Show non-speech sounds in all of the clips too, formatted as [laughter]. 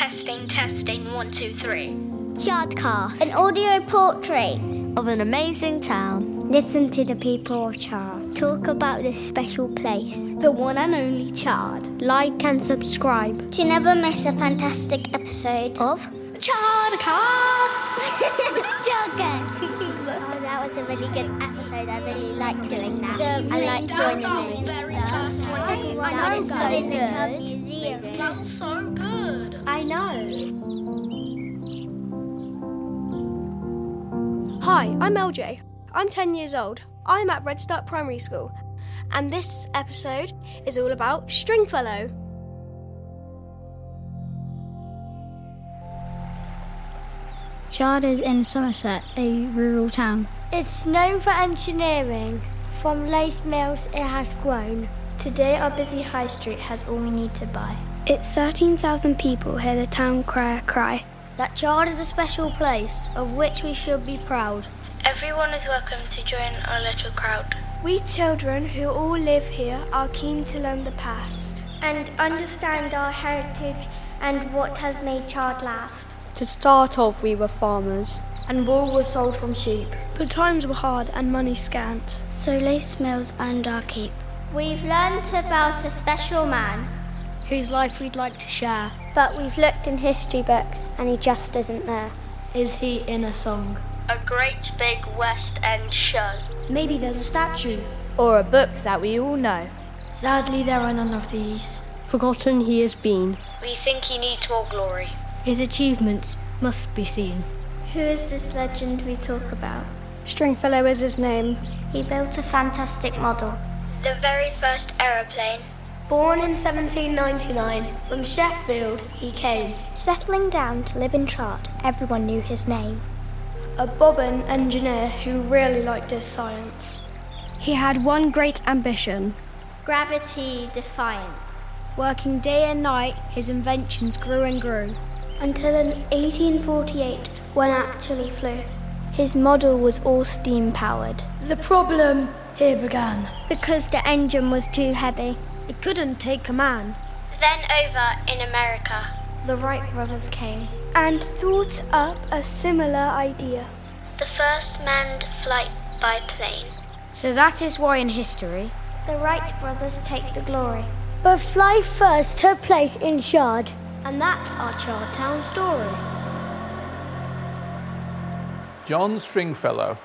Testing, testing, one, two, three. Chardcast. An audio portrait of an amazing town. Listen to the people of Chard. Talk about this special place. The one and only Chard. Like and subscribe to never miss a fantastic episode of Chardcast. [laughs] Chardcast. oh, that was a really good episode. I really like doing that. The I like joining the very first one. Second one I is know, in the good. Chard Museum. That was so good. I know. Hi, I'm LJ. I'm 10 years old. I'm at Redstart Primary School, and this episode is all about Stringfellow. Chard is in Somerset, a rural town. It's known for engineering. From lace mills, it has grown. Today, our busy high street has all we need to buy. It's 13,000 people hear the town crier cry. That Chard is a special place, of which we should be proud. Everyone is welcome to join our little crowd. We children who all live here are keen to learn the past and understand our heritage and what has made Chard last. To start off, we were farmers, and wool was sold from sheep. But times were hard and money scant. So lace mills earned our keep. We've learnt about a special man whose life we'd like to share. But we've looked in history books and he just isn't there. Is he in a song? A great big West End show. Maybe there's a statue. Or a book that we all know. Sadly, there are none of these. Forgotten he has been. We think he needs more glory. His achievements must be seen. Who is this legend we talk about? Stringfellow is his name. He built a fantastic model. The very first aeroplane. Born in 1799, from Sheffield he came. Settling down to live in Chard, everyone knew his name. A bobbin engineer who really liked his science. He had one great ambition gravity defiance. Working day and night, his inventions grew and grew. Until in 1848, one actually flew. His model was all steam powered. The problem here began. Because the engine was too heavy. It couldn't take a man. Then over in America, the Wright brothers came and thought up a similar idea. The first manned flight by plane. So that is why in history, the Wright brothers take the glory. But fly first took place in Chard. And that's our Chard Town story. John Stringfellow.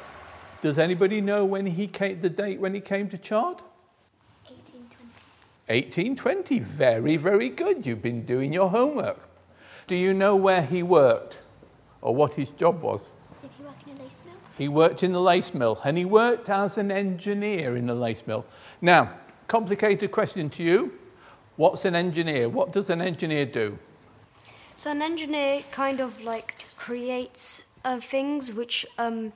Does anybody know when he came, the date when he came to Chard? 1820. 1820. Very, very good. You've been doing your homework. Do you know where he worked or what his job was? Did he work in a lace mill? He worked in the lace mill and he worked as an engineer in the lace mill. Now, complicated question to you. What's an engineer? What does an engineer do? So, an engineer kind of like creates uh, things which um,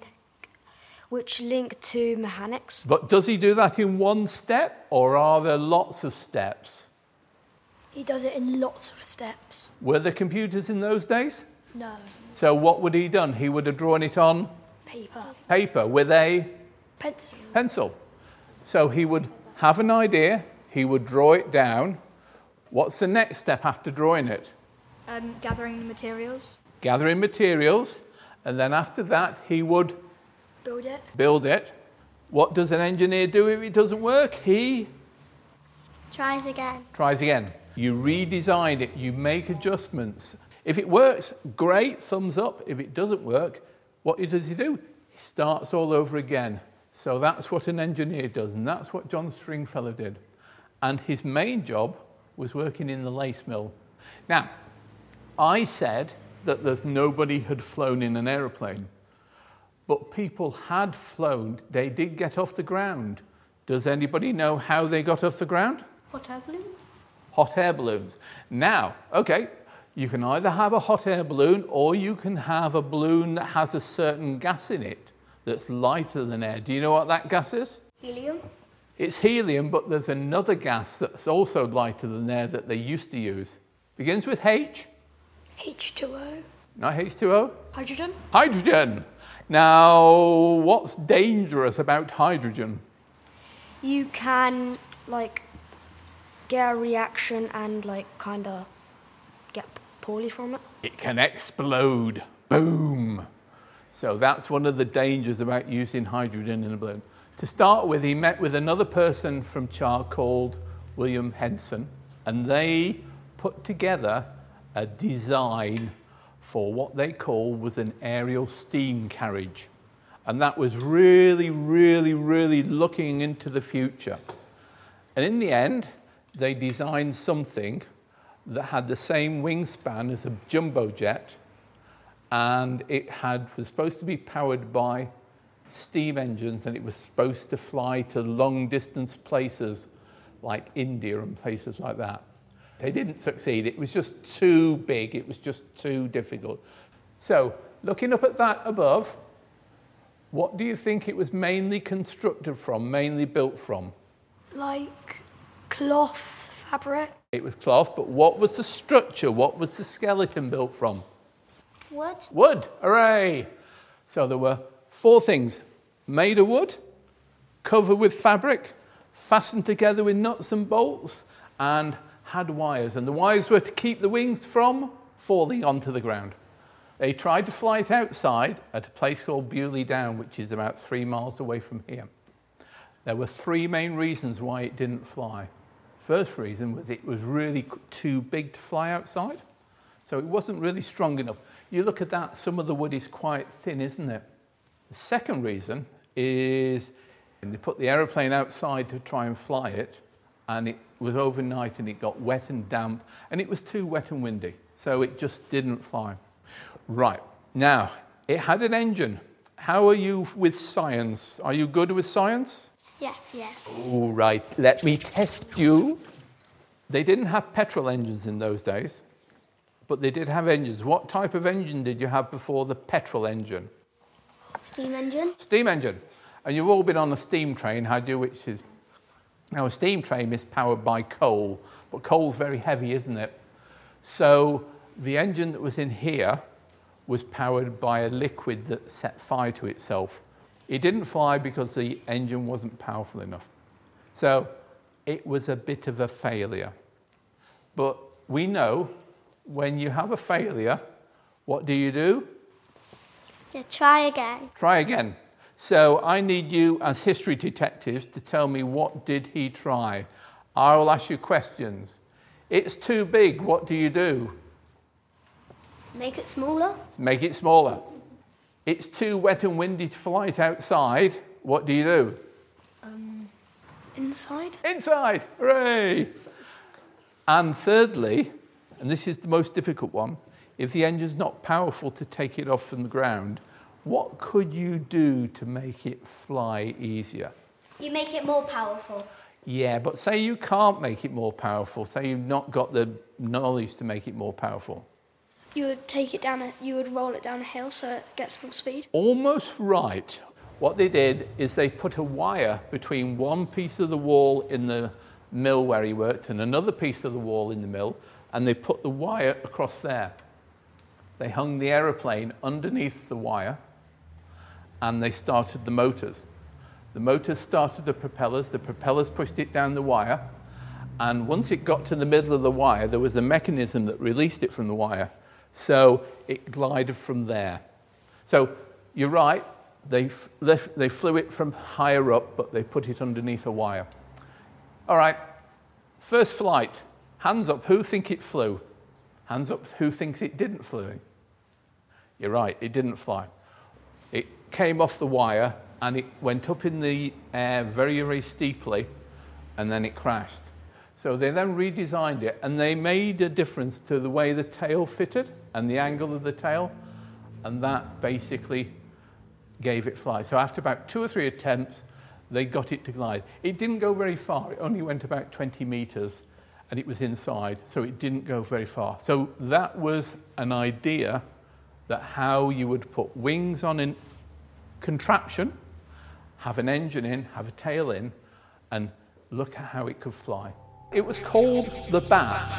which link to mechanics. But does he do that in one step or are there lots of steps? He does it in lots of steps. Were there computers in those days? No. So what would he done? He would have drawn it on paper. Paper with a pencil. Pencil. So he would have an idea, he would draw it down. What's the next step after drawing it? Um, gathering the materials. Gathering materials, and then after that he would build it. Build it. What does an engineer do if it doesn't work? He tries again. Tries again. You redesign it, you make adjustments. If it works, great, thumbs up. If it doesn't work, what does he do? He starts all over again. So that's what an engineer does, and that's what John Stringfellow did. And his main job was working in the lace mill. Now, I said that there's nobody had flown in an aeroplane, but people had flown. They did get off the ground. Does anybody know how they got off the ground? Hot air balloons. Hot air balloons. Now, okay, you can either have a hot air balloon or you can have a balloon that has a certain gas in it that's lighter than air. Do you know what that gas is? Helium. It's helium, but there's another gas that's also lighter than air that they used to use. Begins with H. H2O. Not H2O? Hydrogen. Hydrogen. Now, what's dangerous about hydrogen? You can, like, get a reaction and, like, kind of get poorly from it. It can explode. Boom. So that's one of the dangers about using hydrogen in a balloon. To start with, he met with another person from Char called William Henson, and they put together a design for what they call was an aerial steam carriage. And that was really, really, really looking into the future. And in the end, they designed something that had the same wingspan as a jumbo jet, and it had, was supposed to be powered by steam engines, and it was supposed to fly to long distance places like India and places like that. They didn't succeed. It was just too big. It was just too difficult. So, looking up at that above, what do you think it was mainly constructed from, mainly built from? Like cloth fabric. It was cloth, but what was the structure? What was the skeleton built from? Wood. Wood. Hooray! So there were four things made of wood, covered with fabric, fastened together with nuts and bolts, and had wires. And the wires were to keep the wings from falling onto the ground. They tried to fly it outside at a place called Bewley Down, which is about three miles away from here. There were three main reasons why it didn't fly. First reason was it was really too big to fly outside, so it wasn't really strong enough. You look at that, some of the wood is quite thin, isn't it? The second reason is they put the aeroplane outside to try and fly it, and it was overnight and it got wet and damp, and it was too wet and windy, so it just didn't fly. Right, now, it had an engine. How are you with science? Are you good with science? Yes. Yes. All right, let me test you. They didn't have petrol engines in those days, but they did have engines. What type of engine did you have before the petrol engine? Steam engine. Steam engine. And you've all been on a steam train, had you? Which is now a steam train is powered by coal, but coal's very heavy, isn't it? So the engine that was in here was powered by a liquid that set fire to itself. It didn't fly because the engine wasn't powerful enough. So it was a bit of a failure. But we know when you have a failure, what do you do? You try again. Try again. So I need you as history detectives to tell me what did he try. I will ask you questions. It's too big. What do you do? Make it smaller. Make it smaller. It's too wet and windy to fly it outside. What do you do? Um, inside. Inside. Hooray! And thirdly, and this is the most difficult one, if the engine's not powerful to take it off from the ground, what could you do to make it fly easier? You make it more powerful. Yeah, but say you can't make it more powerful, say you've not got the knowledge to make it more powerful. You would take it down. A, you would roll it down a hill so it gets more speed. Almost right. What they did is they put a wire between one piece of the wall in the mill where he worked and another piece of the wall in the mill, and they put the wire across there. They hung the aeroplane underneath the wire, and they started the motors. The motors started the propellers, the propellers pushed it down the wire, and once it got to the middle of the wire, there was a mechanism that released it from the wire. So it glided from there. So you're right, they, they flew it from higher up, but they put it underneath a wire. All right, first flight. Hands up, who think it flew? Hands up, who thinks it didn't fly? You're right, it didn't fly. Came off the wire and it went up in the air very, very steeply and then it crashed. So they then redesigned it and they made a difference to the way the tail fitted and the angle of the tail, and that basically gave it flight. So after about two or three attempts, they got it to glide. It didn't go very far, it only went about 20 meters and it was inside, so it didn't go very far. So that was an idea that how you would put wings on a contraption, have an engine in, have a tail in, and look at how it could fly. It was called the Bat.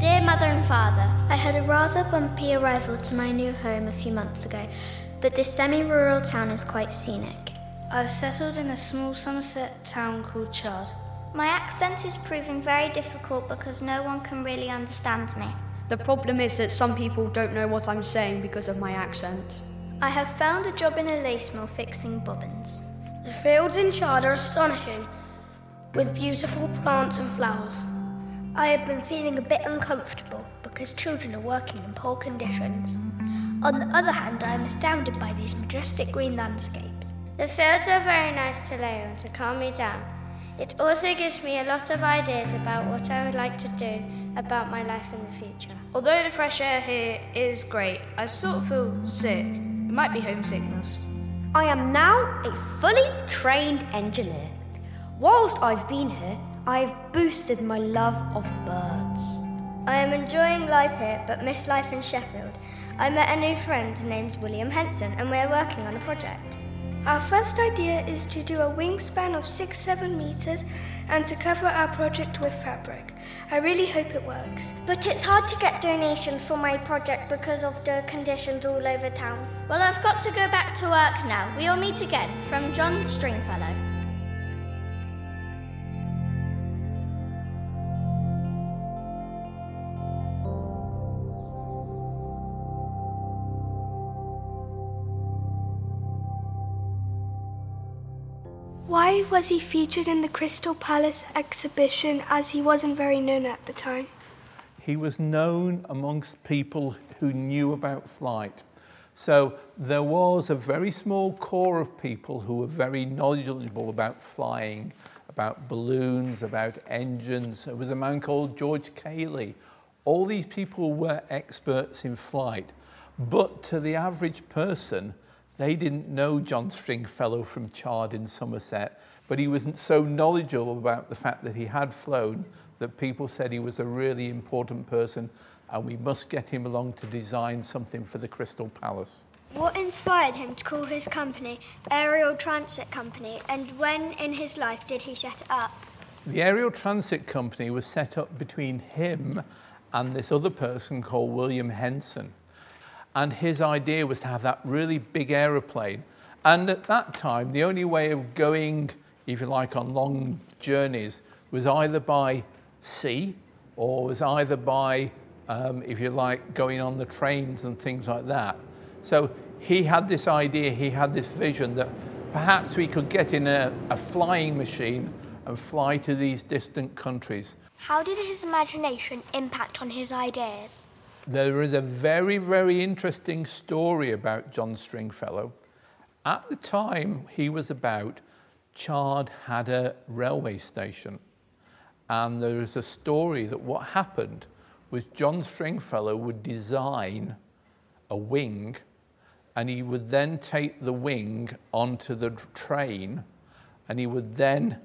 Dear Mother and Father, I had a rather bumpy arrival to my new home a few months ago, but this semi rural town is quite scenic. I've settled in a small Somerset town called Chard. My accent is proving very difficult because no one can really understand me. The problem is that some people don't know what I'm saying because of my accent. I have found a job in a lace mill fixing bobbins. The fields in Chard are astonishing, with beautiful plants and flowers. I have been feeling a bit uncomfortable because children are working in poor conditions. On the other hand, I am astounded by these majestic green landscapes. The fields are very nice to lay on to calm me down. It also gives me a lot of ideas about what I would like to do about my life in the future. Although the fresh air here is great, I sort of feel sick. It might be homesickness. I am now a fully trained engineer. Whilst I've been here, I've boosted my love of birds. I am enjoying life here but miss life in Sheffield. I met a new friend named William Henson and we're working on a project. Our first idea is to do a wingspan of 6 7 meters and to cover our project with fabric. I really hope it works. But it's hard to get donations for my project because of the conditions all over town. Well, I've got to go back to work now. We'll meet again. From John Stringfellow. Why was he featured in the Crystal Palace exhibition as he wasn't very known at the time? He was known amongst people who knew about flight. So there was a very small core of people who were very knowledgeable about flying, about balloons, about engines. There was a man called George Cayley. All these people were experts in flight. But to the average person, they didn't know John Stringfellow from Chard in Somerset, but he was so knowledgeable about the fact that he had flown that people said he was a really important person and we must get him along to design something for the Crystal Palace. What inspired him to call his company Aerial Transit Company and when in his life did he set it up? The Aerial Transit Company was set up between him and this other person called William Henson. And his idea was to have that really big aeroplane. And at that time, the only way of going, if you like, on long journeys was either by sea or was either by, um, if you like, going on the trains and things like that. So he had this idea, he had this vision that perhaps we could get in a, a flying machine and fly to these distant countries. How did his imagination impact on his ideas? There is a very, very interesting story about John Stringfellow. At the time he was about, Chard had a railway station. And there is a story that what happened was John Stringfellow would design a wing and he would then take the wing onto the train and he would then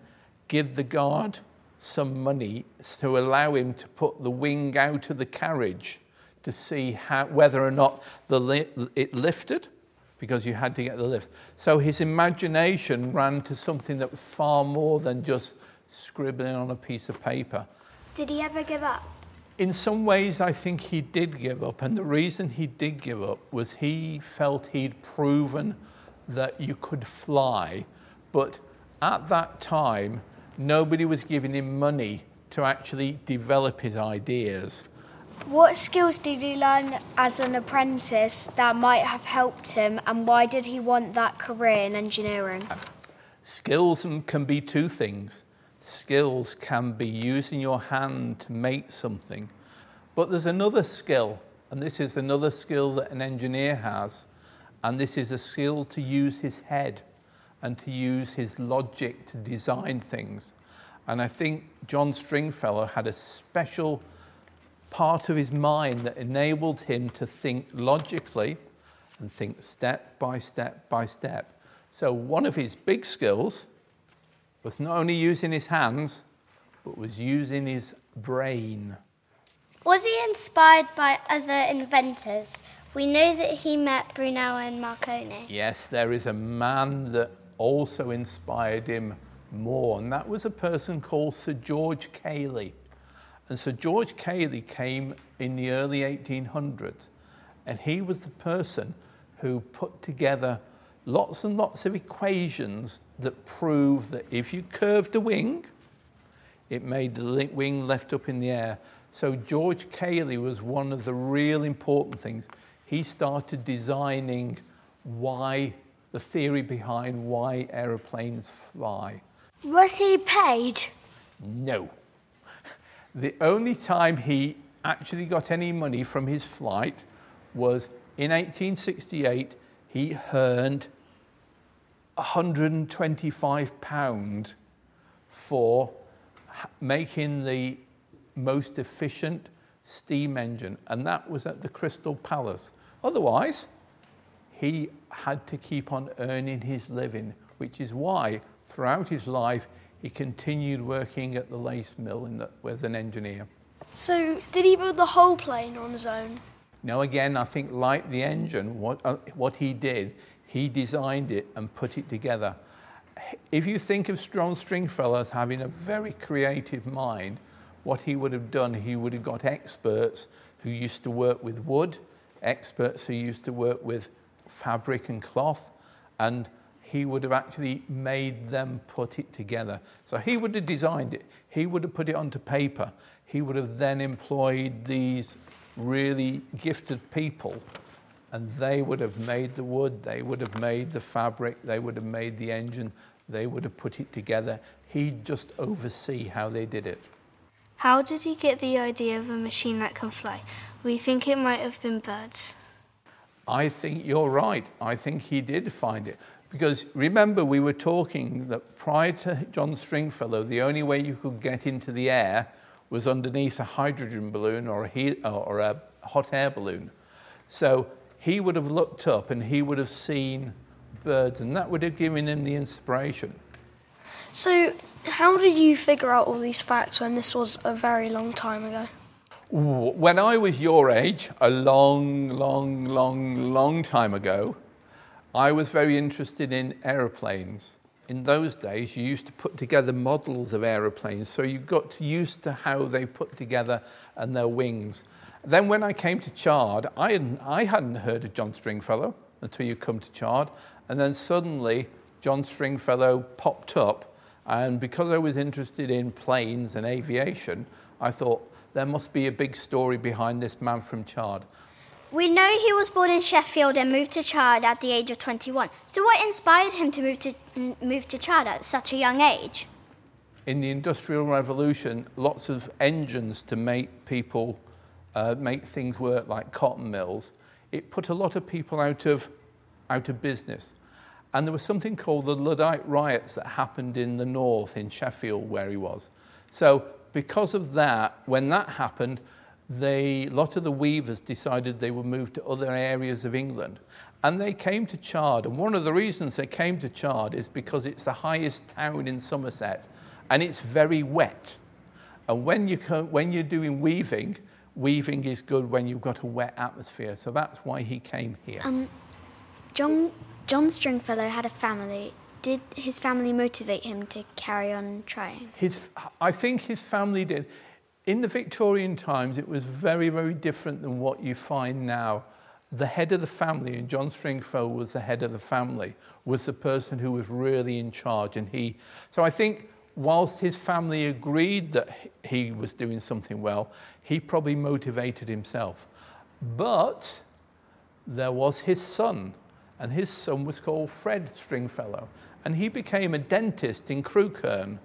give the guard some money to allow him to put the wing out of the carriage to see how, whether or not the li- it lifted, because you had to get the lift. So his imagination ran to something that was far more than just scribbling on a piece of paper. Did he ever give up? In some ways, I think he did give up, and the reason he did give up was he felt he'd proven that you could fly, but at that time, nobody was giving him money to actually develop his ideas. What skills did he learn as an apprentice that might have helped him, and why did he want that career in engineering? Skills can be two things. Skills can be using your hand to make something, but there's another skill, and this is another skill that an engineer has, and this is a skill to use his head and to use his logic to design things. And I think John Stringfellow had a special part of his mind that enabled him to think logically and think step by step by step. So, one of his big skills was not only using his hands, but was using his brain. Was he inspired by other inventors? We know that he met Brunel and Marconi. Yes, there is a man that also inspired him more, and that was a person called Sir George Cayley. And so George Cayley came in the early 1800s, and he was the person who put together lots and lots of equations that prove that if you curved a wing, it made the wing left up in the air. So George Cayley was one of the real important things. He started designing why, the theory behind why aeroplanes fly. Was he paid? No. The only time he actually got any money from his flight was in 1868, he earned 125 pound for making the most efficient steam engine, and that was at the Crystal Palace. Otherwise, he had to keep on earning his living, which is why throughout his life he continued working at the lace mill the, as an engineer. So, did he build the whole plane on his own? Now, again, I think like the engine, what, uh, what he did, he designed it and put it together. If you think of Strong Stringfellow as having a very creative mind, what he would have done, he would have got experts who used to work with wood, experts who used to work with fabric and cloth, and he would have actually made them put it together. So he would have designed it, he would have put it onto paper, he would have then employed these really gifted people, and they would have made the wood, they would have made the fabric, they would have made the engine, they would have put it together. He'd just oversee how they did it. How did he get the idea of a machine that can fly? We think it might have been birds. I think you're right. I think he did find it. Because remember, we were talking that prior to John Stringfellow, the only way you could get into the air was underneath a hydrogen balloon or a, heat, or a hot air balloon. So he would have looked up and he would have seen birds, and that would have given him the inspiration. So, how did you figure out all these facts when this was a very long time ago? When I was your age, a long, long, long, long time ago, I was very interested in aeroplanes. In those days, you used to put together models of aeroplanes, so you got used to how they put together and their wings. Then, when I came to Chard, I hadn't, I hadn't heard of John Stringfellow until you come to Chard, and then suddenly John Stringfellow popped up, and because I was interested in planes and aviation, I thought there must be a big story behind this man from Chard. We know he was born in Sheffield and moved to Chard at the age of 21. So, what inspired him to move to, move to Chard at such a young age? In the Industrial Revolution, lots of engines to make people uh, make things work, like cotton mills. It put a lot of people out of, out of business. And there was something called the Luddite riots that happened in the north, in Sheffield, where he was. So, because of that, when that happened, they, a lot of the weavers decided they would move to other areas of England. And they came to Chard. And one of the reasons they came to Chard is because it's the highest town in Somerset and it's very wet. And when, you when you're doing weaving, weaving is good when you've got a wet atmosphere. So that's why he came here. Um, John, John Stringfellow had a family. Did his family motivate him to carry on trying? His, I think his family did. In the Victorian times, it was very, very different than what you find now. The head of the family, and John Stringfellow was the head of the family, was the person who was really in charge. And he, so I think whilst his family agreed that he was doing something well, he probably motivated himself. But there was his son, and his son was called Fred Stringfellow, and he became a dentist in Crewkerne,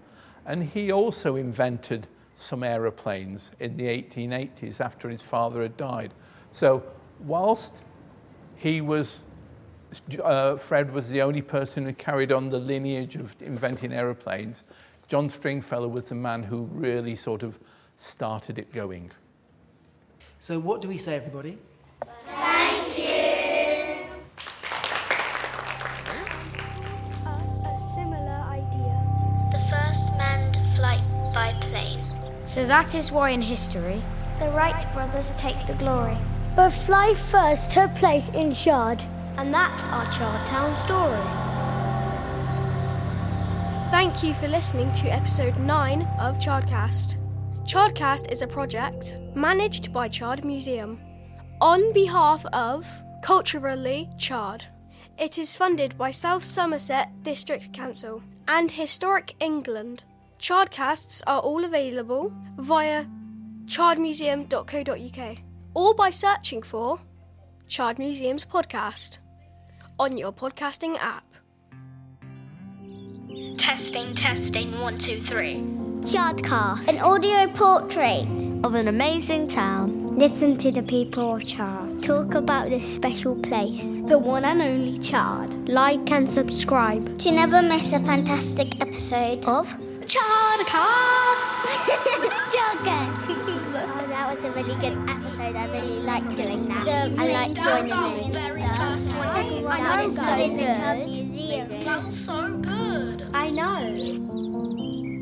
and he also invented some aeroplanes in the 1880s after his father had died. So, whilst he was, uh, Fred was the only person who carried on the lineage of inventing aeroplanes, John Stringfellow was the man who really sort of started it going. So, what do we say, everybody? So that is why in history, the Wright brothers take the glory. But Fly First took place in Chard. And that's our Chard Town story. Thank you for listening to episode 9 of Chardcast. Chardcast is a project managed by Chard Museum on behalf of Culturally Chard. It is funded by South Somerset District Council and Historic England. Chardcasts are all available via chardmuseum.co.uk or by searching for Chard Museum's podcast on your podcasting app. Testing, testing, one, two, three. Chardcast. An audio portrait of an amazing town. Listen to the people of Chard. Talk about this special place. The one and only Chard. Like and subscribe to never miss a fantastic episode of Chardcast. Chardcast. [laughs] oh, that was a really good episode. I really like doing that. The, I like joining the Second one, I know, so in the Museum. That was so good. I know.